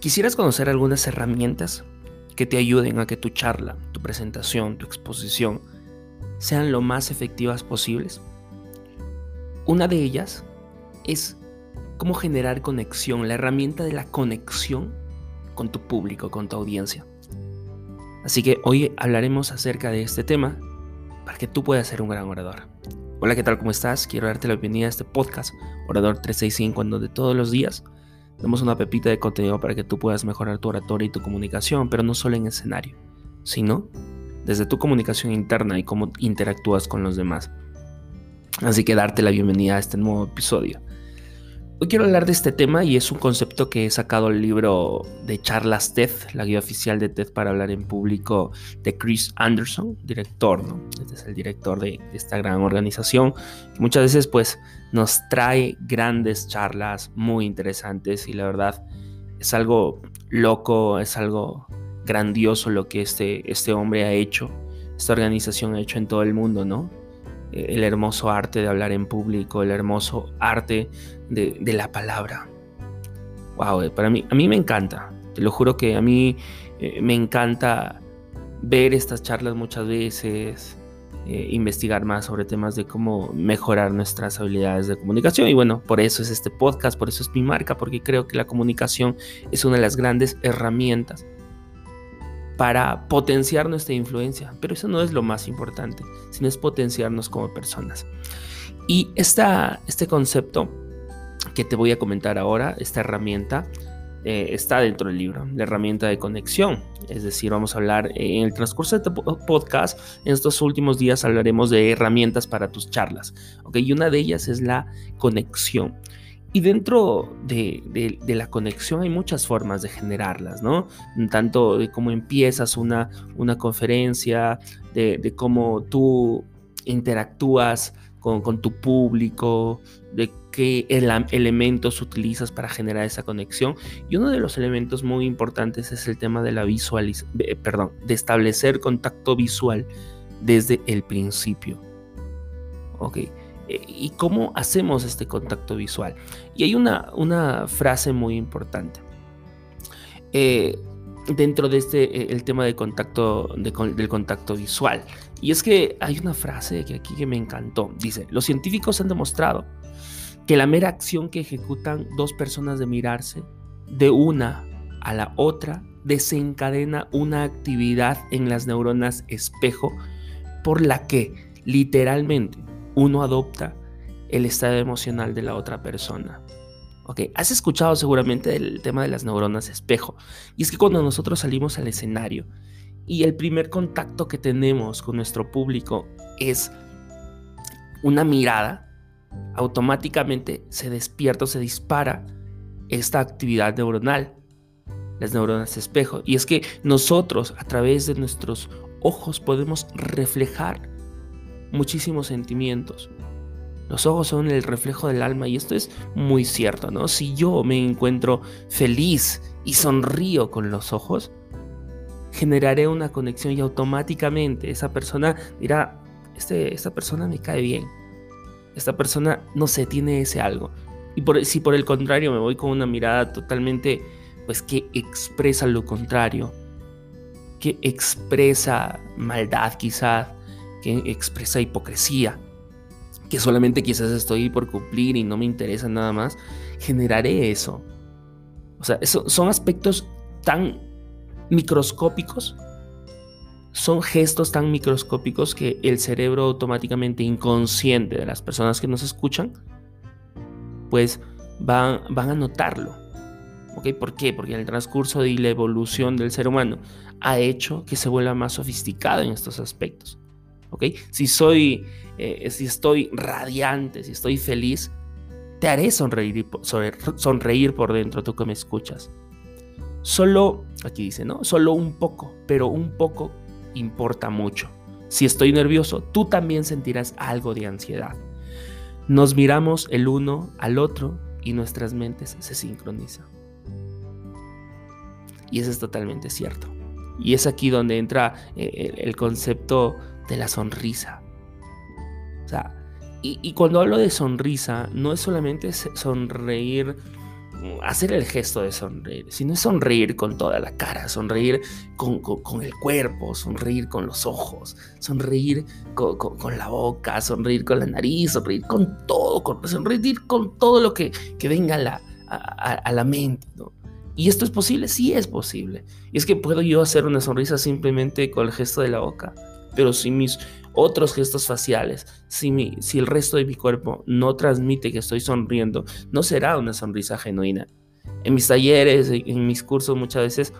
¿Quisieras conocer algunas herramientas que te ayuden a que tu charla, tu presentación, tu exposición sean lo más efectivas posibles? Una de ellas es cómo generar conexión, la herramienta de la conexión con tu público, con tu audiencia. Así que hoy hablaremos acerca de este tema para que tú puedas ser un gran orador. Hola, ¿qué tal? ¿Cómo estás? Quiero darte la bienvenida a este podcast, Orador 365, en donde todos los días damos una pepita de contenido para que tú puedas mejorar tu oratoria y tu comunicación, pero no solo en escenario, sino desde tu comunicación interna y cómo interactúas con los demás. Así que darte la bienvenida a este nuevo episodio. Hoy quiero hablar de este tema y es un concepto que he sacado el libro de charlas TED, la guía oficial de TED para hablar en público de Chris Anderson, director, ¿no? Este es el director de, esta gran organización muchas veces pues nos trae grandes charlas muy interesantes y la verdad es algo loco, es algo grandioso lo que este, este hombre ha hecho, esta organización ha hecho en todo el mundo, ¿no? Eh, el hermoso arte de hablar en público, el hermoso arte de, la palabra. Wow, eh, para mí, a mí me encanta, te lo juro que a mí eh, me encanta ver estas charlas muchas veces, investigar más sobre temas de cómo mejorar nuestras habilidades de comunicación. Y bueno, por eso es este podcast, por eso es mi marca, porque creo que la comunicación es una de las grandes herramientas para potenciar nuestra influencia. Pero eso no es lo más importante, sino es potenciarnos como personas. Y esta, este concepto que te voy a comentar ahora, esta herramienta, eh, está dentro del libro, la herramienta de conexión. Es decir, vamos a hablar en el transcurso de este podcast, en estos últimos días hablaremos de herramientas para tus charlas. ¿okay? Y una de ellas es la conexión. Y dentro de, la conexión hay muchas formas de generarlas, ¿no? Tanto de cómo empiezas una, conferencia, de, cómo tú interactúas con, tu público, de qué elementos utilizas para generar esa conexión. Y uno de los elementos muy importantes es el tema de la visualización, perdón, de establecer contacto visual desde el principio. Ok. Eh, y cómo hacemos este contacto visual. Y hay una, una frase muy importante. Eh, dentro de este, eh, el tema de contacto, del contacto visual. Y es que hay una frase que aquí que me encantó. Dice, los científicos han demostrado que la mera acción que ejecutan dos personas de mirarse de una a la otra desencadena una actividad en las neuronas espejo por la que literalmente uno adopta el estado emocional de la otra persona. Ok, has escuchado seguramente el tema de las neuronas espejo. Y es que cuando nosotros salimos al escenario y el primer contacto que tenemos con nuestro público es una mirada, automáticamente se despierta o se dispara esta actividad neuronal, las neuronas espejo. Y es que nosotros a través de nuestros ojos podemos reflejar muchísimos sentimientos. Los ojos son el reflejo del alma y esto es muy cierto, ¿no? Si yo me encuentro feliz y sonrío con los ojos, generaré una conexión y automáticamente esa persona dirá, este, esta persona me cae bien, esta persona no sé, tiene ese algo. Y por, si por el contrario me voy con una mirada totalmente, pues que expresa lo contrario, que expresa maldad quizás, que expresa hipocresía, que solamente quizás estoy por cumplir y no me interesa nada más, generaré eso. O sea, son aspectos tan microscópicos, son gestos tan microscópicos que el cerebro automáticamente inconsciente de las personas que nos escuchan, pues van, van a notarlo. ¿Ok? ¿Por qué? Porque en el transcurso de la evolución del ser humano ha hecho que se vuelva más sofisticado en estos aspectos. Si soy, eh, si estoy radiante, si estoy feliz, te haré sonreír, sonreír por dentro, tú que me escuchas. Solo, aquí dice, ¿no? Solo un poco, pero un poco importa mucho. Si estoy nervioso, tú también sentirás algo de ansiedad. Nos miramos el uno al otro y nuestras mentes se sincronizan. Y eso es totalmente cierto. Y es aquí donde entra eh, el concepto de la sonrisa. O sea, y, cuando hablo de sonrisa, no es solamente sonreír hacer el gesto de sonreír, sino es sonreír con toda la cara, sonreír con, el cuerpo, sonreír con los ojos, sonreír con, la boca, sonreír con la nariz, sonreír con todo, sonreír con todo lo que, venga a la, a, la mente. ¿Y esto es posible? Sí es posible. Y es que puedo yo hacer una sonrisa simplemente con el gesto de la boca, pero si mis otros gestos faciales, si, mi, si el resto de mi cuerpo no transmite que estoy sonriendo, no será una sonrisa genuina. En mis talleres, en mis cursos muchas veces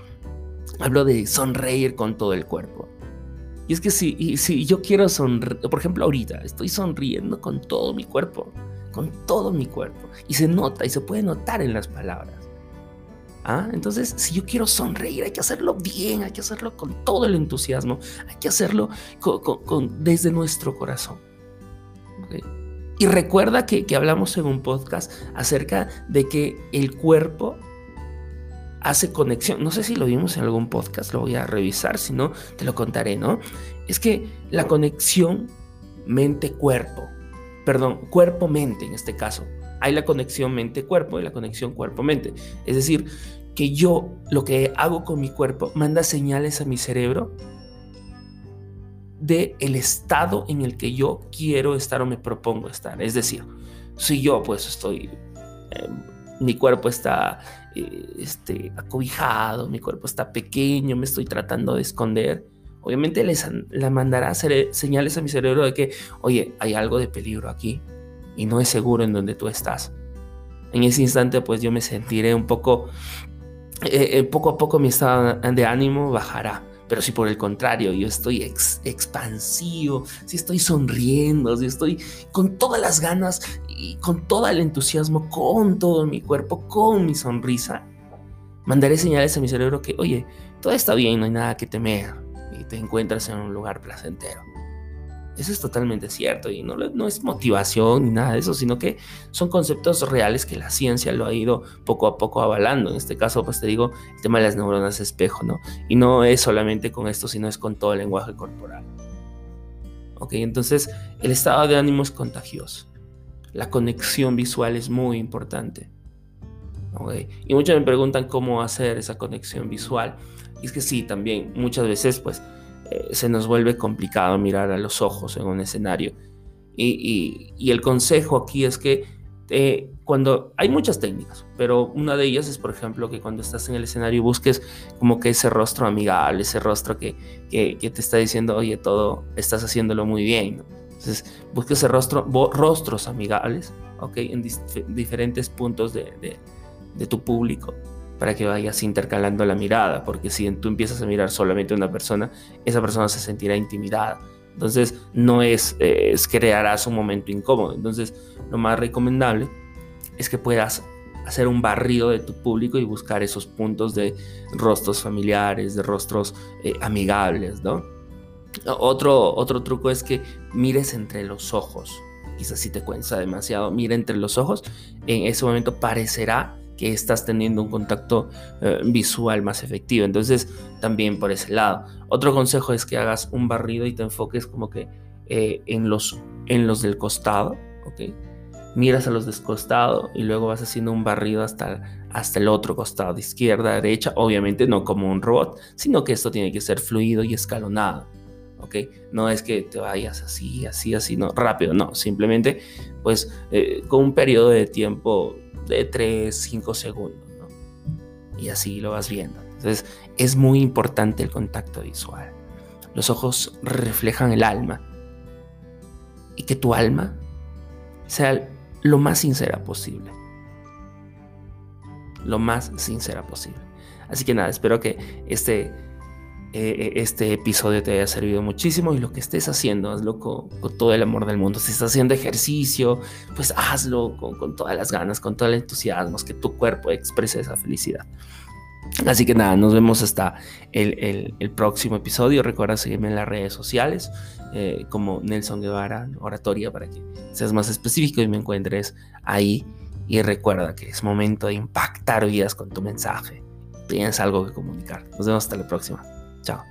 hablo de sonreír con todo el cuerpo. Y es que si, si yo quiero sonreír, por ejemplo ahorita, estoy sonriendo con todo mi cuerpo, con todo mi cuerpo. Y se nota y se puede notar en las palabras. ¿Ah? Entonces, si yo quiero sonreír, hay que hacerlo bien, hay que hacerlo con todo el entusiasmo, hay que hacerlo con, desde nuestro corazón. Y recuerda que, que hablamos en un podcast acerca de que el cuerpo hace conexión. No sé si lo vimos en algún podcast, lo voy a revisar, si no, te lo contaré, ¿no? Es que la conexión mente-cuerpo, perdón, cuerpo-mente en este caso, hay la conexión mente-cuerpo y la conexión cuerpo-mente. Es decir, que yo lo que hago con mi cuerpo manda señales a mi cerebro de el estado en el que yo quiero estar o me propongo estar. Es decir, si yo pues estoy, eh, mi cuerpo está eh, este, acobijado, mi cuerpo está pequeño, me estoy tratando de esconder, obviamente les la mandará señales a mi cerebro de que, oye, hay algo de peligro aquí y no es seguro en donde tú estás. En ese instante pues yo me sentiré un poco, eh, eh, poco a poco mi estado de ánimo bajará. Pero si por el contrario yo estoy expansivo, si estoy sonriendo, si estoy con todas las ganas y con todo el entusiasmo, con todo mi cuerpo, con mi sonrisa, mandaré señales a mi cerebro que, oye, todo está bien, no hay nada que temer y te encuentras en un lugar placentero. Eso es totalmente cierto y no, no, es motivación ni nada de eso, sino que son conceptos reales que la ciencia lo ha ido poco a poco avalando. En este caso, pues te digo, el tema de las neuronas espejo, ¿no? Y no es solamente con esto, sino es con todo el lenguaje corporal. Ok, entonces el estado de ánimo es contagioso. La conexión visual es muy importante. Okay. Y muchos me preguntan cómo hacer esa conexión visual. Y es que sí, también muchas veces, pues eh, se nos vuelve complicado mirar a los ojos en un escenario. Y, el consejo aquí es que eh, cuando hay muchas técnicas, pero una de ellas es, por ejemplo, que cuando estás en el escenario busques como que ese rostro amigable, ese rostro que, que, te está diciendo, oye, todo, estás haciéndolo muy bien. Entonces, busques ese rostro, rostros amigables, ¿ok? En diferentes puntos de tu público para que vayas intercalando la mirada, porque si tú empiezas a mirar solamente a una persona, esa persona se sentirá intimidada. Entonces, no es, eh, es crearás un momento incómodo. Entonces, lo más recomendable es que puedas hacer un barrido de tu público y buscar esos puntos de rostros familiares, de rostros eh, amigables, ¿no? Otro, otro truco es que mires entre los ojos. Quizás si te cuesta demasiado, mira entre los ojos. En ese momento parecerá que estás teniendo un contacto eh, visual más efectivo. Entonces, también por ese lado. Otro consejo es que hagas un barrido y te enfoques como que eh, en, los, en los del costado, ¿ok? Miras a los del costado y luego vas haciendo un barrido hasta, hasta el otro costado, izquierda, derecha, obviamente no como un robot, sino que esto tiene que ser fluido y escalonado. ¿Ok? No es que te vayas así, así, así, no, rápido, no, simplemente pues eh, con un periodo de tiempo de 3, 5 segundos, Y así lo vas viendo. Entonces es muy importante el contacto visual. Los ojos reflejan el alma. Y que tu alma sea lo más sincera posible. Lo más sincera posible. Así que nada, espero que este eh, este episodio te haya servido muchísimo y lo que estés haciendo, hazlo con, todo el amor del mundo. Si estás haciendo ejercicio, pues hazlo con, todas las ganas, con todo el entusiasmo, que tu cuerpo exprese esa felicidad. Así que nada, nos vemos hasta el, próximo episodio. Recuerda seguirme en las redes sociales eh, como Nelson Guevara Oratoria para que seas más específico y me encuentres ahí. Y recuerda que es momento de impactar vidas con tu mensaje. Tienes algo que comunicar. Nos vemos hasta la próxima. 자,